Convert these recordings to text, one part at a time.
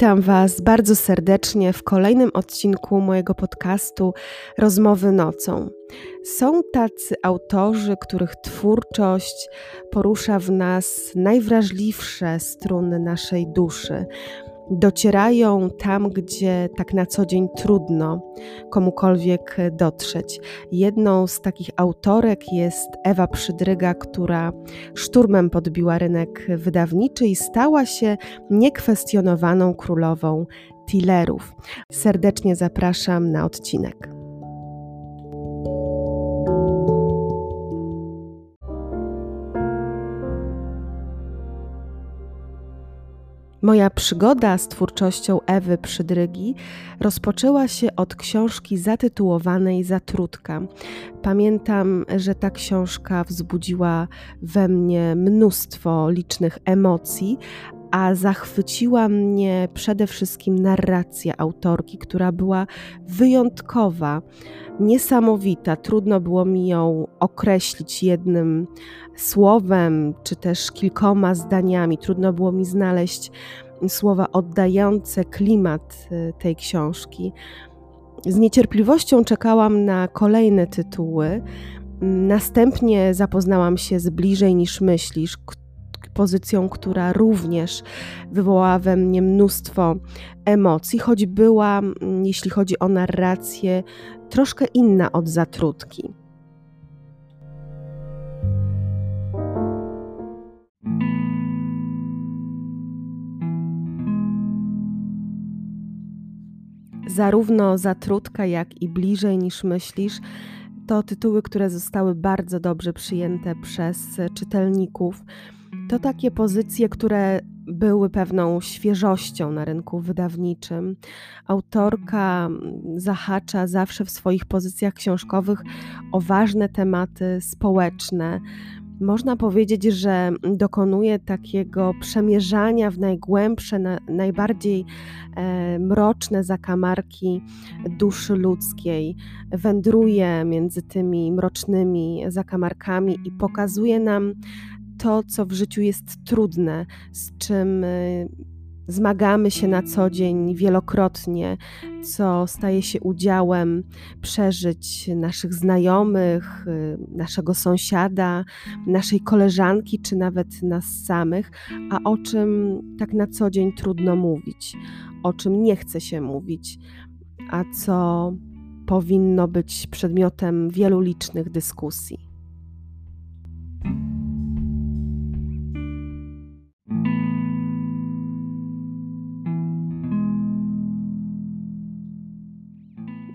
Witam Was bardzo serdecznie w kolejnym odcinku mojego podcastu Rozmowy nocą. Są tacy autorzy, których twórczość porusza w nas najwrażliwsze struny naszej duszy docierają tam, gdzie tak na co dzień trudno komukolwiek dotrzeć. Jedną z takich autorek jest Ewa Przydryga, która szturmem podbiła rynek wydawniczy i stała się niekwestionowaną królową tillerów. Serdecznie zapraszam na odcinek. Moja przygoda z twórczością Ewy Przydrygi rozpoczęła się od książki zatytułowanej Zatrutka. Pamiętam, że ta książka wzbudziła we mnie mnóstwo licznych emocji, a zachwyciła mnie przede wszystkim narracja autorki, która była wyjątkowa, niesamowita. Trudno było mi ją określić jednym słowem, czy też kilkoma zdaniami. Trudno było mi znaleźć słowa oddające klimat y, tej książki. Z niecierpliwością czekałam na kolejne tytuły. Następnie zapoznałam się z bliżej niż myślisz, pozycją, która również wywołała we mnie mnóstwo emocji, choć była, mm, jeśli chodzi o narrację, troszkę inna od zatrutki. Zarówno Zatrutka, jak i Bliżej niż myślisz to tytuły, które zostały bardzo dobrze przyjęte przez czytelników. To takie pozycje, które były pewną świeżością na rynku wydawniczym. Autorka zahacza zawsze w swoich pozycjach książkowych o ważne tematy społeczne. Można powiedzieć, że dokonuje takiego przemierzania w najgłębsze, na, najbardziej e, mroczne zakamarki duszy ludzkiej. Wędruje między tymi mrocznymi zakamarkami i pokazuje nam to, co w życiu jest trudne, z czym y, zmagamy się na co dzień wielokrotnie, co staje się udziałem przeżyć naszych znajomych, y, naszego sąsiada, naszej koleżanki, czy nawet nas samych, a o czym tak na co dzień trudno mówić, o czym nie chce się mówić, a co powinno być przedmiotem wielu licznych dyskusji.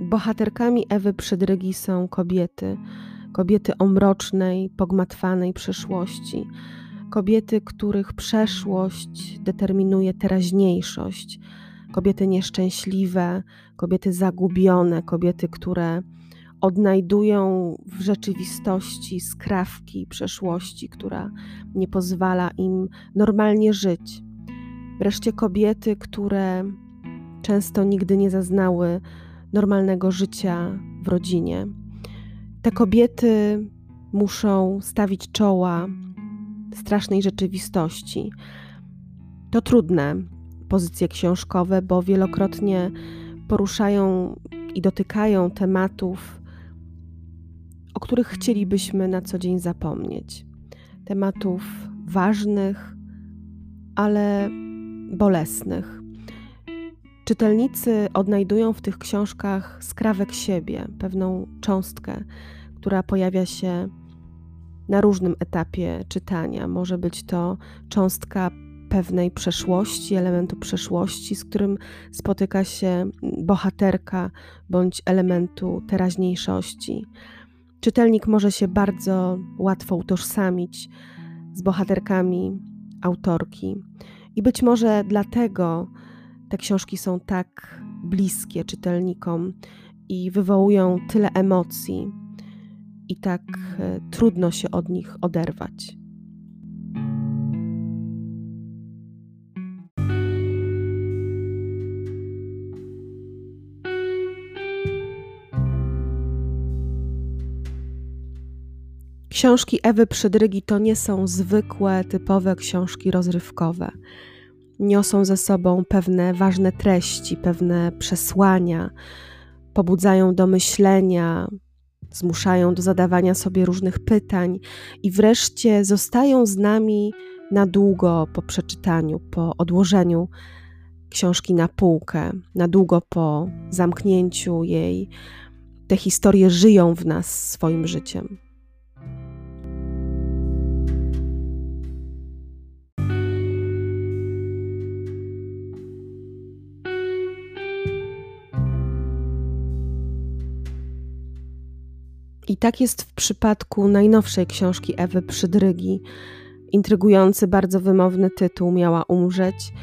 Bohaterkami Ewy Przydrygi są kobiety, kobiety o mrocznej, pogmatwanej przeszłości, kobiety, których przeszłość determinuje teraźniejszość, kobiety nieszczęśliwe, kobiety zagubione, kobiety, które odnajdują w rzeczywistości skrawki przeszłości, która nie pozwala im normalnie żyć. Wreszcie kobiety, które często nigdy nie zaznały normalnego życia w rodzinie. Te kobiety muszą stawić czoła strasznej rzeczywistości. To trudne pozycje książkowe, bo wielokrotnie poruszają i dotykają tematów, o których chcielibyśmy na co dzień zapomnieć. Tematów ważnych, ale bolesnych. Czytelnicy odnajdują w tych książkach skrawek siebie, pewną cząstkę, która pojawia się na różnym etapie czytania. Może być to cząstka pewnej przeszłości, elementu przeszłości, z którym spotyka się bohaterka, bądź elementu teraźniejszości. Czytelnik może się bardzo łatwo utożsamić z bohaterkami autorki. I być może dlatego te książki są tak bliskie czytelnikom i wywołują tyle emocji, i tak e, trudno się od nich oderwać. Książki Ewy Przydrygi to nie są zwykłe, typowe książki rozrywkowe. Niosą ze sobą pewne ważne treści, pewne przesłania, pobudzają do myślenia, zmuszają do zadawania sobie różnych pytań i wreszcie zostają z nami na długo po przeczytaniu, po odłożeniu książki na półkę, na długo po zamknięciu jej. Te historie żyją w nas swoim życiem. I tak jest w przypadku najnowszej książki Ewy Przydrygi. Intrygujący, bardzo wymowny tytuł miała umrzeć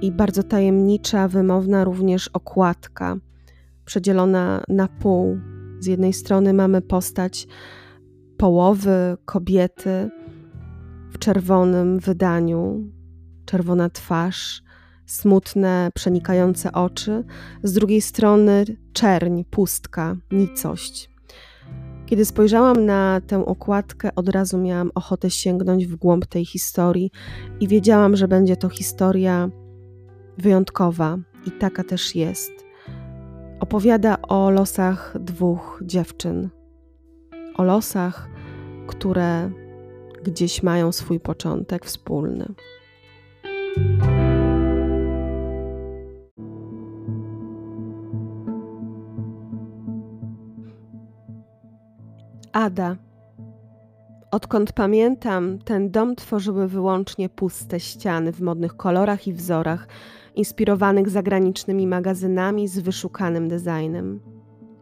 i bardzo tajemnicza, wymowna również okładka, przedzielona na pół. Z jednej strony mamy postać połowy kobiety w czerwonym wydaniu, czerwona twarz, smutne, przenikające oczy, z drugiej strony czerń, pustka, nicość. Kiedy spojrzałam na tę okładkę, od razu miałam ochotę sięgnąć w głąb tej historii i wiedziałam, że będzie to historia wyjątkowa i taka też jest. Opowiada o losach dwóch dziewczyn, o losach, które gdzieś mają swój początek wspólny. Ada. Odkąd pamiętam, ten dom tworzyły wyłącznie puste ściany w modnych kolorach i wzorach, inspirowanych zagranicznymi magazynami z wyszukanym designem.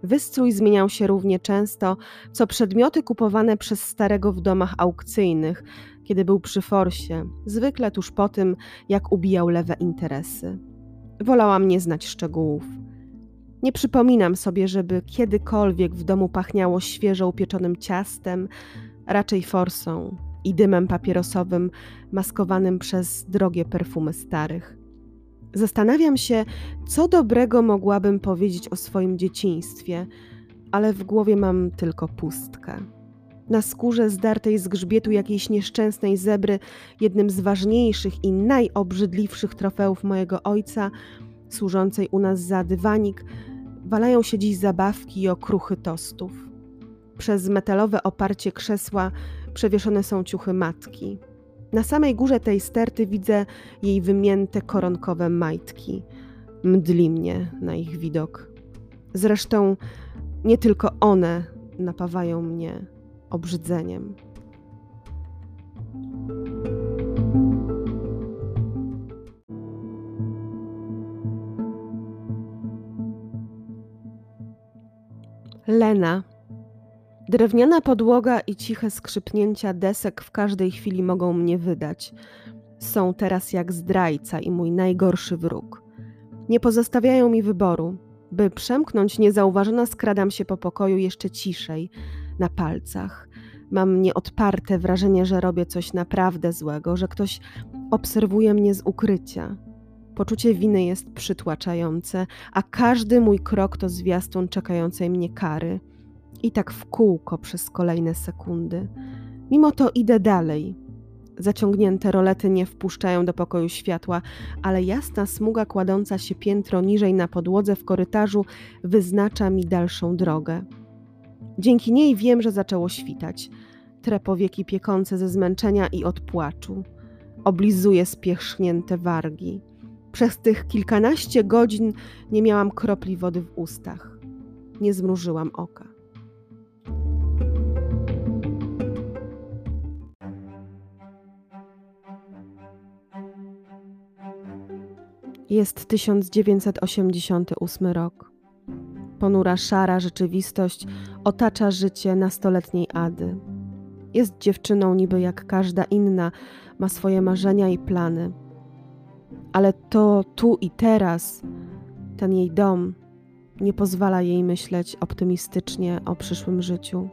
Wystrój zmieniał się równie często, co przedmioty kupowane przez starego w domach aukcyjnych, kiedy był przy forsie, zwykle tuż po tym, jak ubijał lewe interesy. Wolałam nie znać szczegółów. Nie przypominam sobie, żeby kiedykolwiek w domu pachniało świeżo upieczonym ciastem, raczej forsą i dymem papierosowym maskowanym przez drogie perfumy starych. Zastanawiam się, co dobrego mogłabym powiedzieć o swoim dzieciństwie, ale w głowie mam tylko pustkę. Na skórze zdartej z grzbietu jakiejś nieszczęsnej zebry, jednym z ważniejszych i najobrzydliwszych trofeów mojego ojca, służącej u nas za dywanik, walają się dziś zabawki i okruchy tostów. Przez metalowe oparcie krzesła przewieszone są ciuchy matki. Na samej górze tej sterty widzę jej wymięte koronkowe majtki. Mdli mnie na ich widok. Zresztą nie tylko one napawają mnie obrzydzeniem. Lena. Drewniana podłoga i ciche skrzypnięcia desek w każdej chwili mogą mnie wydać. Są teraz jak zdrajca i mój najgorszy wróg. Nie pozostawiają mi wyboru. By przemknąć niezauważona, skradam się po pokoju jeszcze ciszej, na palcach. Mam nieodparte wrażenie, że robię coś naprawdę złego, że ktoś obserwuje mnie z ukrycia. Poczucie winy jest przytłaczające, a każdy mój krok to zwiastun czekającej mnie kary. I tak w kółko przez kolejne sekundy. Mimo to idę dalej. Zaciągnięte rolety nie wpuszczają do pokoju światła, ale jasna smuga kładąca się piętro niżej na podłodze w korytarzu wyznacza mi dalszą drogę. Dzięki niej wiem, że zaczęło świtać. Tre powieki piekące ze zmęczenia i odpłaczu. Oblizuję spierzchnięte wargi. Przez tych kilkanaście godzin nie miałam kropli wody w ustach. Nie zmrużyłam oka. Jest 1988 rok. Ponura szara rzeczywistość otacza życie nastoletniej Ady. Jest dziewczyną niby jak każda inna, ma swoje marzenia i plany ale to tu i teraz, ten jej dom, nie pozwala jej myśleć optymistycznie o przyszłym życiu.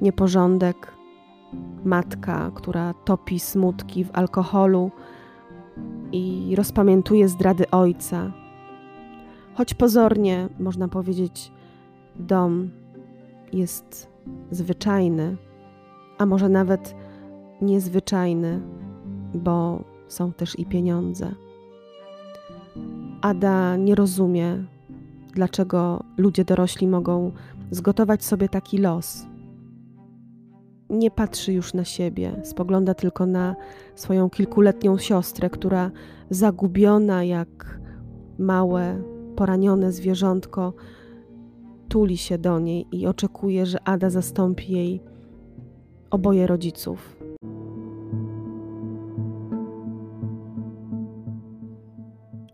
Nieporządek, matka, która topi smutki w alkoholu i rozpamiętuje zdrady ojca. Choć pozornie, można powiedzieć, dom jest zwyczajny, a może nawet niezwyczajny, bo są też i pieniądze. Ada nie rozumie, dlaczego ludzie dorośli mogą zgotować sobie taki los. Nie patrzy już na siebie, spogląda tylko na swoją kilkuletnią siostrę, która zagubiona jak małe, poranione zwierzątko, tuli się do niej i oczekuje, że Ada zastąpi jej oboje rodziców.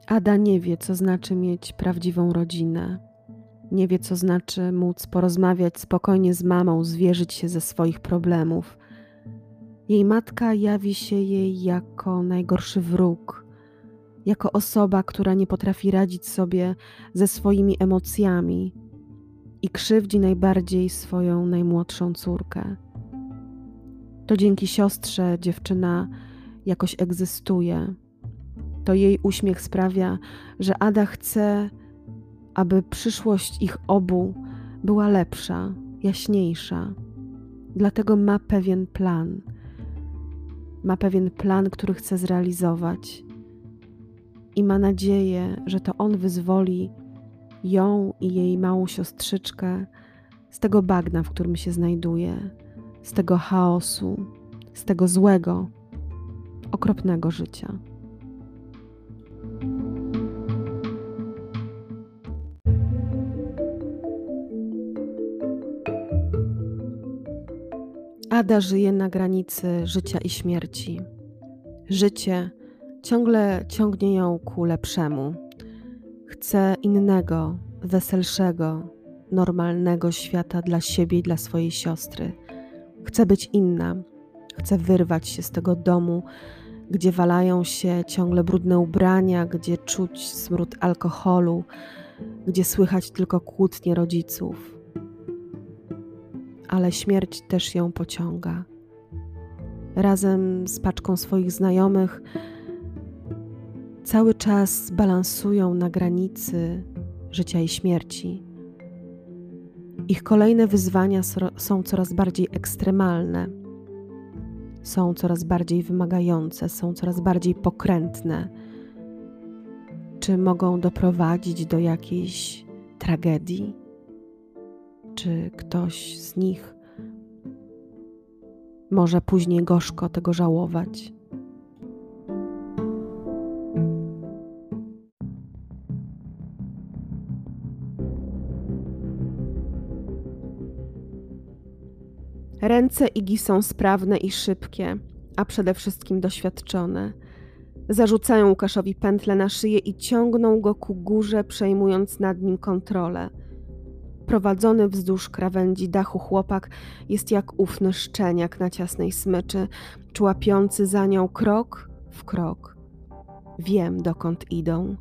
Ada nie wie, co znaczy mieć prawdziwą rodzinę. Nie wie, co znaczy móc porozmawiać spokojnie z mamą, zwierzyć się ze swoich problemów. Jej matka jawi się jej jako najgorszy wróg, jako osoba, która nie potrafi radzić sobie ze swoimi emocjami i krzywdzi najbardziej swoją najmłodszą córkę. To dzięki siostrze dziewczyna jakoś egzystuje. To jej uśmiech sprawia, że Ada chce, aby przyszłość ich obu była lepsza, jaśniejsza. Dlatego ma pewien plan. Ma pewien plan, który chce zrealizować. I ma nadzieję, że to on wyzwoli ją i jej małą siostrzyczkę z tego bagna, w którym się znajduje, z tego chaosu, z tego złego, okropnego życia. Ada żyje na granicy życia i śmierci. Życie ciągle ciągnie ją ku lepszemu. Chce innego, weselszego, normalnego świata dla siebie i dla swojej siostry. Chce być inna, chce wyrwać się z tego domu, gdzie walają się ciągle brudne ubrania, gdzie czuć smród alkoholu, gdzie słychać tylko kłótnie rodziców ale śmierć też ją pociąga. Razem z paczką swoich znajomych cały czas balansują na granicy życia i śmierci. Ich kolejne wyzwania są coraz bardziej ekstremalne, są coraz bardziej wymagające, są coraz bardziej pokrętne. Czy mogą doprowadzić do jakiejś tragedii? Czy ktoś z nich może później gorzko tego żałować. Ręce Igi są sprawne i szybkie, a przede wszystkim doświadczone. Zarzucają Łukaszowi pętle na szyję i ciągną go ku górze, przejmując nad nim kontrolę. Prowadzony wzdłuż krawędzi dachu chłopak jest jak ufny szczeniak na ciasnej smyczy, człapiący za nią krok w krok. Wiem, dokąd idą.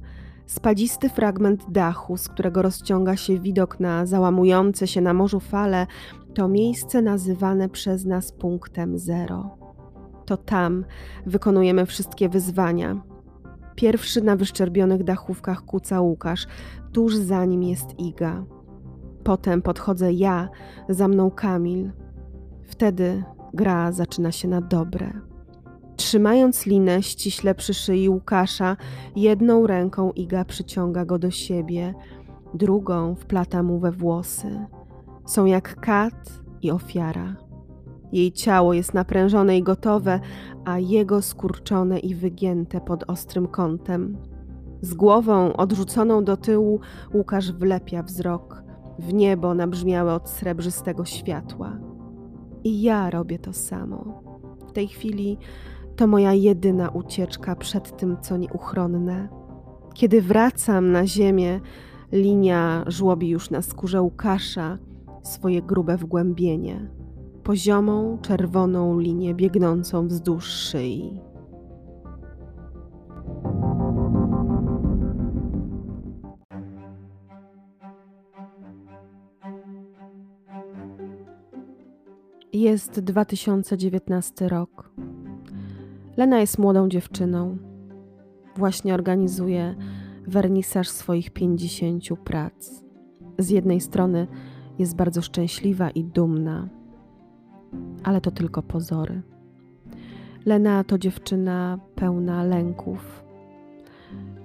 Spadzisty fragment dachu, z którego rozciąga się widok na załamujące się na morzu fale, to miejsce nazywane przez nas punktem zero. To tam wykonujemy wszystkie wyzwania. Pierwszy na wyszczerbionych dachówkach kuca Łukasz, tuż za nim jest Iga. Potem podchodzę ja, za mną Kamil. Wtedy gra zaczyna się na dobre. Trzymając linę ściśle przy szyi Łukasza, jedną ręką Iga przyciąga go do siebie, drugą wplata mu we włosy. Są jak kat i ofiara. Jej ciało jest naprężone i gotowe, a jego skurczone i wygięte pod ostrym kątem. Z głową odrzuconą do tyłu Łukasz wlepia wzrok w niebo nabrzmiałe od srebrzystego światła. I ja robię to samo. W tej chwili to moja jedyna ucieczka przed tym, co nieuchronne. Kiedy wracam na ziemię, linia żłobi już na skórze Łukasza swoje grube wgłębienie, poziomą, czerwoną linię biegnącą wzdłuż szyi. Jest 2019 rok. Lena jest młodą dziewczyną. Właśnie organizuje wernisaż swoich 50 prac. Z jednej strony jest bardzo szczęśliwa i dumna, ale to tylko pozory. Lena to dziewczyna pełna lęków.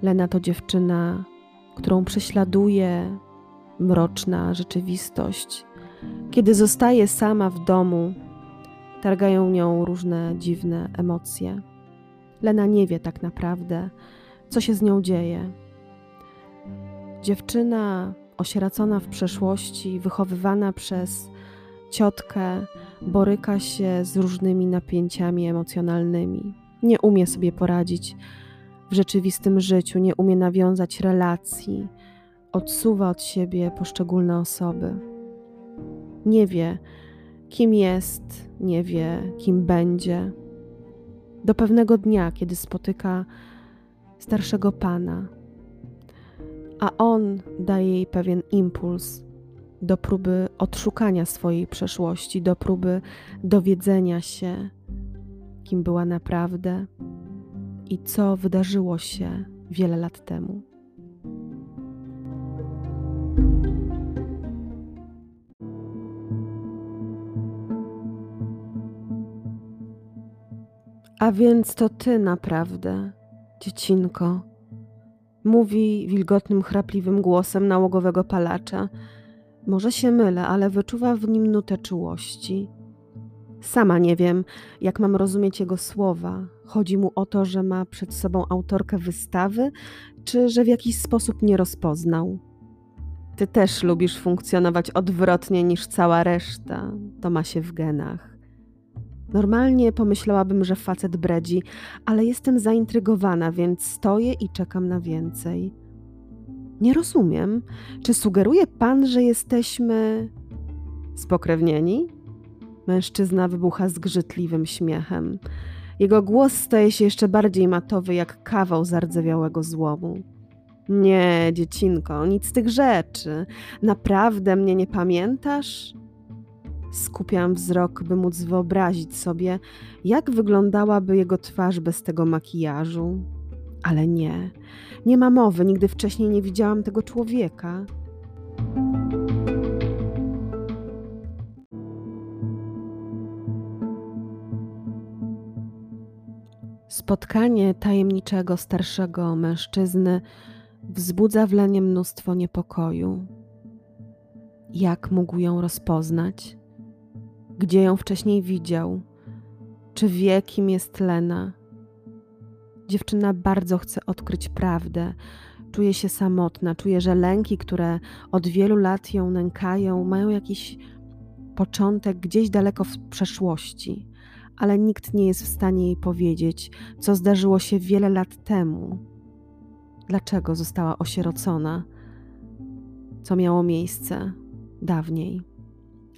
Lena to dziewczyna, którą prześladuje mroczna rzeczywistość. Kiedy zostaje sama w domu, targają nią różne dziwne emocje. Lena nie wie tak naprawdę, co się z nią dzieje. Dziewczyna osieracona w przeszłości, wychowywana przez ciotkę, boryka się z różnymi napięciami emocjonalnymi. Nie umie sobie poradzić w rzeczywistym życiu, nie umie nawiązać relacji, odsuwa od siebie poszczególne osoby. Nie wie, kim jest, nie wie, kim będzie. Do pewnego dnia, kiedy spotyka starszego pana, a on daje jej pewien impuls do próby odszukania swojej przeszłości, do próby dowiedzenia się, kim była naprawdę i co wydarzyło się wiele lat temu. A więc to ty naprawdę, dziecinko, mówi wilgotnym, chrapliwym głosem nałogowego palacza. Może się mylę, ale wyczuwa w nim nutę czułości. Sama nie wiem, jak mam rozumieć jego słowa. Chodzi mu o to, że ma przed sobą autorkę wystawy, czy że w jakiś sposób nie rozpoznał. Ty też lubisz funkcjonować odwrotnie niż cała reszta. To ma się w genach. Normalnie pomyślałabym, że facet bredzi, ale jestem zaintrygowana, więc stoję i czekam na więcej. Nie rozumiem. Czy sugeruje pan, że jesteśmy spokrewnieni? Mężczyzna wybucha zgrzytliwym śmiechem. Jego głos staje się jeszcze bardziej matowy, jak kawał zardzewiałego złomu. Nie, dziecinko, nic z tych rzeczy. Naprawdę mnie nie pamiętasz? Skupiam wzrok, by móc wyobrazić sobie, jak wyglądałaby jego twarz bez tego makijażu. Ale nie, nie ma mowy, nigdy wcześniej nie widziałam tego człowieka. Spotkanie tajemniczego starszego mężczyzny wzbudza w Lenie mnóstwo niepokoju. Jak mógł ją rozpoznać? Gdzie ją wcześniej widział? Czy wie, kim jest Lena? Dziewczyna bardzo chce odkryć prawdę. Czuje się samotna, czuje, że lęki, które od wielu lat ją nękają, mają jakiś początek gdzieś daleko w przeszłości, ale nikt nie jest w stanie jej powiedzieć, co zdarzyło się wiele lat temu. Dlaczego została osierocona? Co miało miejsce dawniej?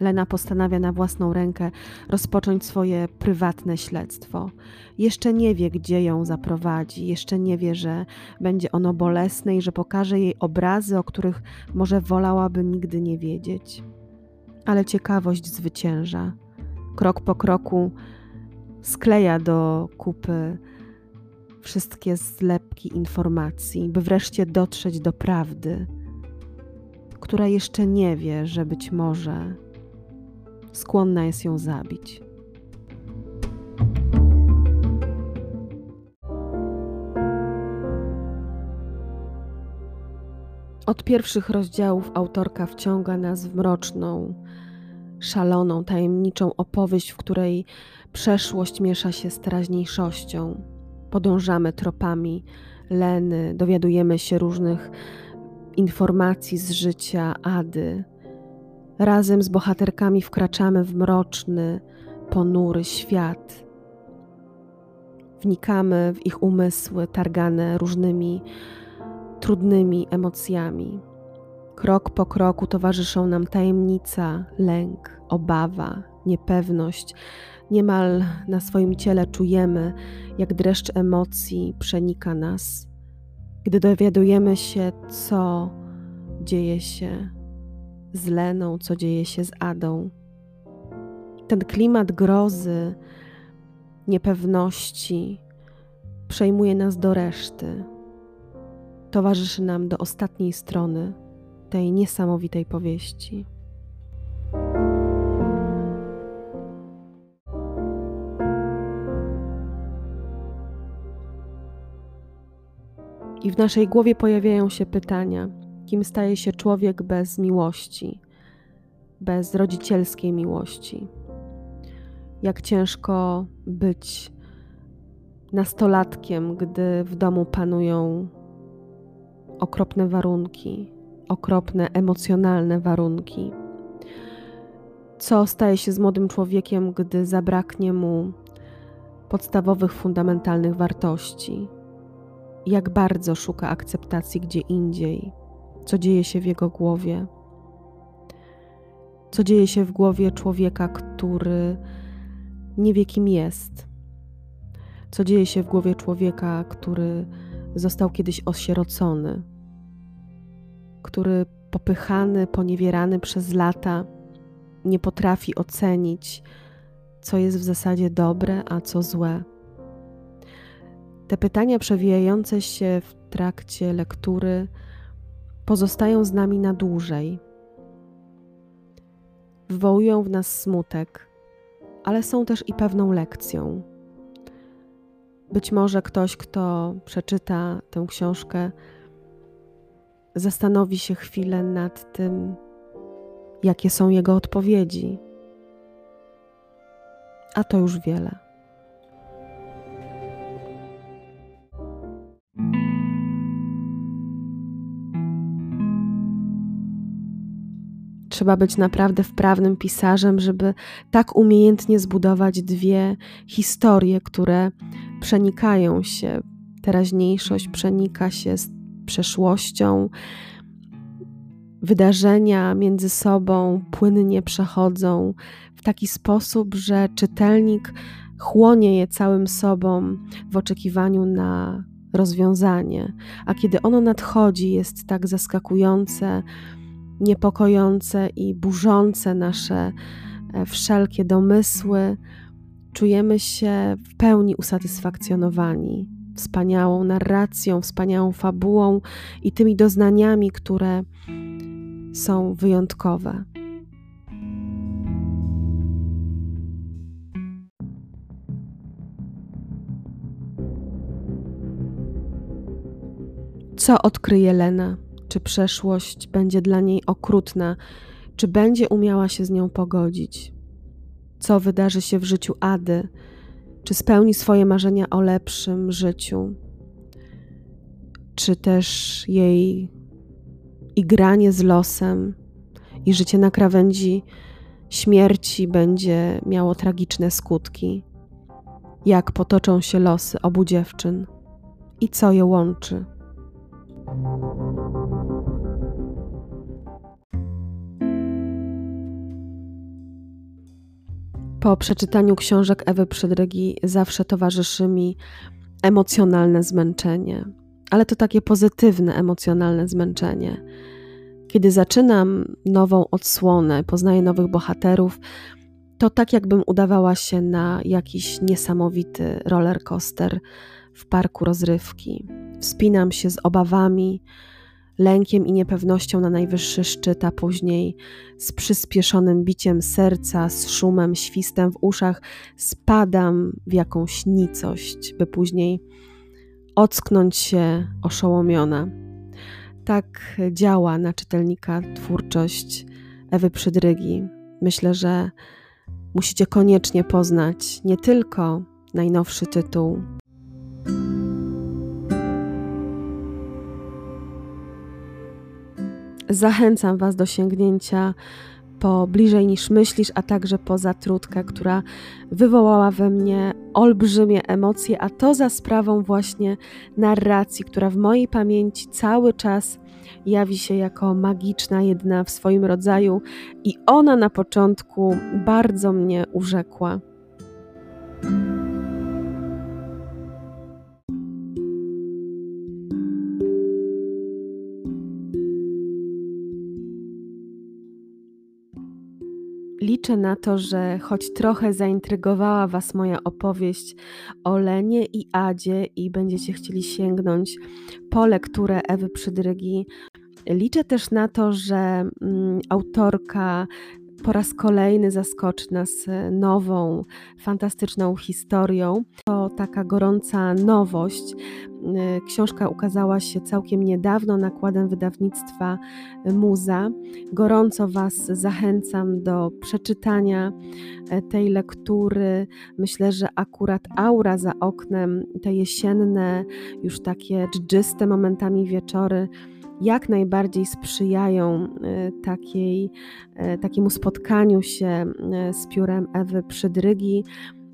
Lena postanawia na własną rękę rozpocząć swoje prywatne śledztwo. Jeszcze nie wie, gdzie ją zaprowadzi, jeszcze nie wie, że będzie ono bolesne i że pokaże jej obrazy, o których może wolałaby nigdy nie wiedzieć. Ale ciekawość zwycięża. Krok po kroku skleja do kupy wszystkie zlepki informacji, by wreszcie dotrzeć do prawdy, która jeszcze nie wie, że być może skłonna jest ją zabić. Od pierwszych rozdziałów autorka wciąga nas w mroczną, szaloną, tajemniczą opowieść, w której przeszłość miesza się z teraźniejszością. Podążamy tropami Leny, dowiadujemy się różnych informacji z życia Ady, Razem z bohaterkami wkraczamy w mroczny, ponury świat. Wnikamy w ich umysły, targane różnymi trudnymi emocjami. Krok po kroku towarzyszą nam tajemnica, lęk, obawa, niepewność. Niemal na swoim ciele czujemy, jak dreszcz emocji przenika nas, gdy dowiadujemy się, co dzieje się z Leną, co dzieje się z Adą. Ten klimat grozy, niepewności przejmuje nas do reszty. Towarzyszy nam do ostatniej strony tej niesamowitej powieści. I w naszej głowie pojawiają się pytania: kim staje się człowiek bez miłości, bez rodzicielskiej miłości? Jak ciężko być nastolatkiem, gdy w domu panują okropne warunki, okropne emocjonalne warunki. Co staje się z młodym człowiekiem, gdy zabraknie mu podstawowych, fundamentalnych wartości? Jak bardzo szuka akceptacji gdzie indziej? Co dzieje się w jego głowie? Co dzieje się w głowie człowieka, który nie wie, kim jest? Co dzieje się w głowie człowieka, który został kiedyś osierocony, który popychany, poniewierany przez lata nie potrafi ocenić, co jest w zasadzie dobre, a co złe. Te pytania przewijające się w trakcie lektury pozostają z nami na dłużej. Wywołują w nas smutek, ale są też i pewną lekcją. Być może ktoś, kto przeczyta tę książkę, zastanowi się chwilę nad tym, jakie są jego odpowiedzi. A to już wiele. Trzeba być naprawdę wprawnym pisarzem, żeby tak umiejętnie zbudować dwie historie, które przenikają się. Teraźniejszość przenika się z przeszłością. Wydarzenia między sobą płynnie przechodzą w taki sposób, że czytelnik chłonie je całym sobą w oczekiwaniu na rozwiązanie, a kiedy ono nadchodzi, jest tak zaskakujące, niepokojące i burzące nasze e, wszelkie domysły, czujemy się w pełni usatysfakcjonowani wspaniałą narracją, wspaniałą fabułą i tymi doznaniami, które są wyjątkowe. Co odkryje Lena? Czy przeszłość będzie dla niej okrutna? Czy będzie umiała się z nią pogodzić? Co wydarzy się w życiu Ady? Czy spełni swoje marzenia o lepszym życiu? Czy też jej igranie z losem i życie na krawędzi śmierci będzie miało tragiczne skutki? Jak potoczą się losy obu dziewczyn i co je łączy? Po przeczytaniu książek Ewy Przydrygi zawsze towarzyszy mi emocjonalne zmęczenie, ale to takie pozytywne emocjonalne zmęczenie. Kiedy zaczynam nową odsłonę, poznaję nowych bohaterów, to tak jakbym udawała się na jakiś niesamowity roller coaster w parku rozrywki. Wspinam się z obawami, lękiem i niepewnością na najwyższy szczyt, a później z przyspieszonym biciem serca, z szumem, świstem w uszach spadam w jakąś nicość, by później ocknąć się oszołomiona. Tak działa na czytelnika twórczość Ewy Przydrygi. Myślę, że musicie koniecznie poznać nie tylko najnowszy tytuł Zachęcam Was do sięgnięcia po bliżej niż myślisz, a także po zatrutkę, która wywołała we mnie olbrzymie emocje, a to za sprawą właśnie narracji, która w mojej pamięci cały czas jawi się jako magiczna, jedna w swoim rodzaju, i ona na początku bardzo mnie urzekła. Liczę na to, że choć trochę zaintrygowała Was moja opowieść o Lenie i Adzie i będziecie chcieli sięgnąć po lekturę Ewy Przydrygi. Liczę też na to, że mm, autorka po raz kolejny zaskoczy nas e, nową, fantastyczną historią. Taka gorąca nowość. E, książka ukazała się całkiem niedawno nakładem wydawnictwa Muza. Gorąco Was zachęcam do przeczytania e, tej lektury. Myślę, że akurat aura za oknem, te jesienne, już takie dżdżyste momentami wieczory, jak najbardziej sprzyjają e, takiej, takiemu spotkaniu się z piórem Ewy Przydrygi.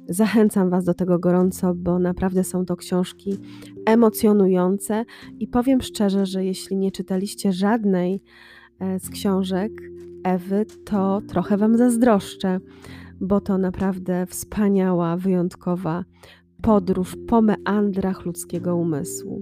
Zachęcam Was do tego gorąco, bo naprawdę są to książki emocjonujące i powiem szczerze, że jeśli nie czytaliście żadnej z książek Ewy, to trochę Wam zazdroszczę, bo to naprawdę wspaniała, wyjątkowa podróż po meandrach ludzkiego umysłu.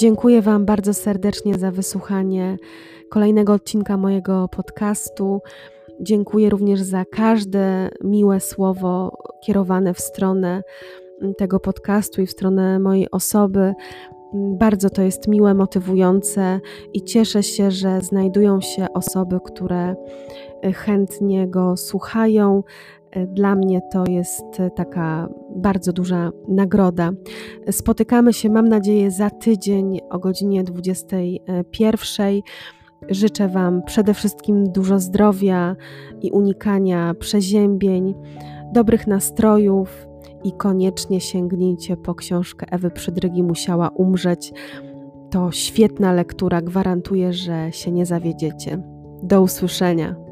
Dziękuję Wam bardzo serdecznie za wysłuchanie kolejnego odcinka mojego podcastu. Dziękuję również za każde miłe słowo kierowane w stronę tego podcastu i w stronę mojej osoby. Bardzo to jest miłe, motywujące i cieszę się, że znajdują się osoby, które chętnie go słuchają. Dla mnie to jest taka bardzo duża nagroda. Spotykamy się, mam nadzieję, za tydzień o godzinie 21. Życzę Wam przede wszystkim dużo zdrowia i unikania przeziębień, dobrych nastrojów i koniecznie sięgnijcie po książkę Ewy Przydrygi Musiała umrzeć. To świetna lektura, gwarantuję, że się nie zawiedziecie. Do usłyszenia.